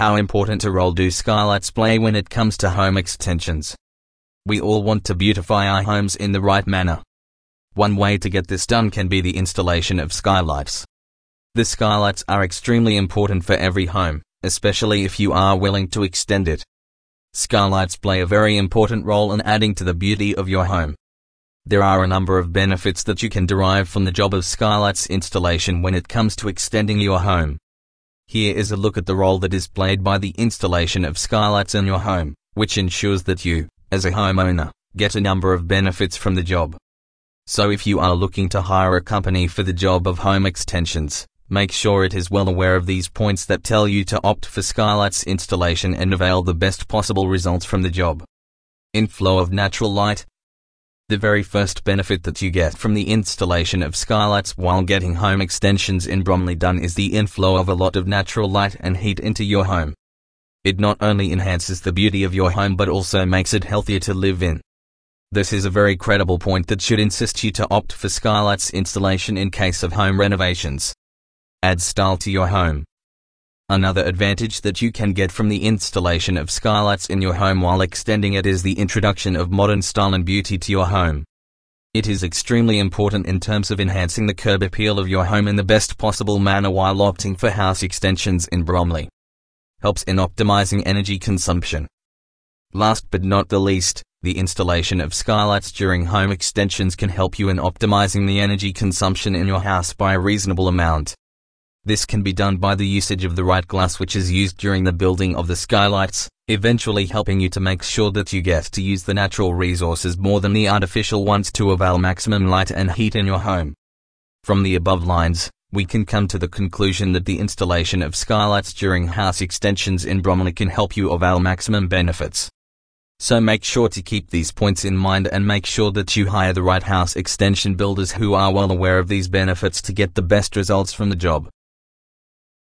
How important a role do skylights play when it comes to home extensions? We all want to beautify our homes in the right manner. One way to get this done can be the installation of skylights. The skylights are extremely important for every home, especially if you are willing to extend it. Skylights play a very important role in adding to the beauty of your home. There are a number of benefits that you can derive from the job of skylights installation when it comes to extending your home. Here is a look at the role that is played by the installation of skylights in your home, which ensures that you, as a homeowner, get a number of benefits from the job. So if you are looking to hire a company for the job of home extensions, make sure it is well aware of these points that tell you to opt for skylights installation and avail the best possible results from the job. Inflow of natural light, the very first benefit that you get from the installation of skylights while getting home extensions in Bromley done is the inflow of a lot of natural light and heat into your home. It not only enhances the beauty of your home but also makes it healthier to live in. This is a very credible point that should insist you to opt for skylights installation in case of home renovations. Add style to your home. Another advantage that you can get from the installation of skylights in your home while extending it is the introduction of modern style and beauty to your home. It is extremely important in terms of enhancing the curb appeal of your home in the best possible manner while opting for house extensions in Bromley. Helps in optimizing energy consumption. Last but not the least, the installation of skylights during home extensions can help you in optimizing the energy consumption in your house by a reasonable amount. This can be done by the usage of the right glass which is used during the building of the skylights, eventually helping you to make sure that you get to use the natural resources more than the artificial ones to avail maximum light and heat in your home. From the above lines, we can come to the conclusion that the installation of skylights during house extensions in Bromley can help you avail maximum benefits. So make sure to keep these points in mind and make sure that you hire the right house extension builders who are well aware of these benefits to get the best results from the job.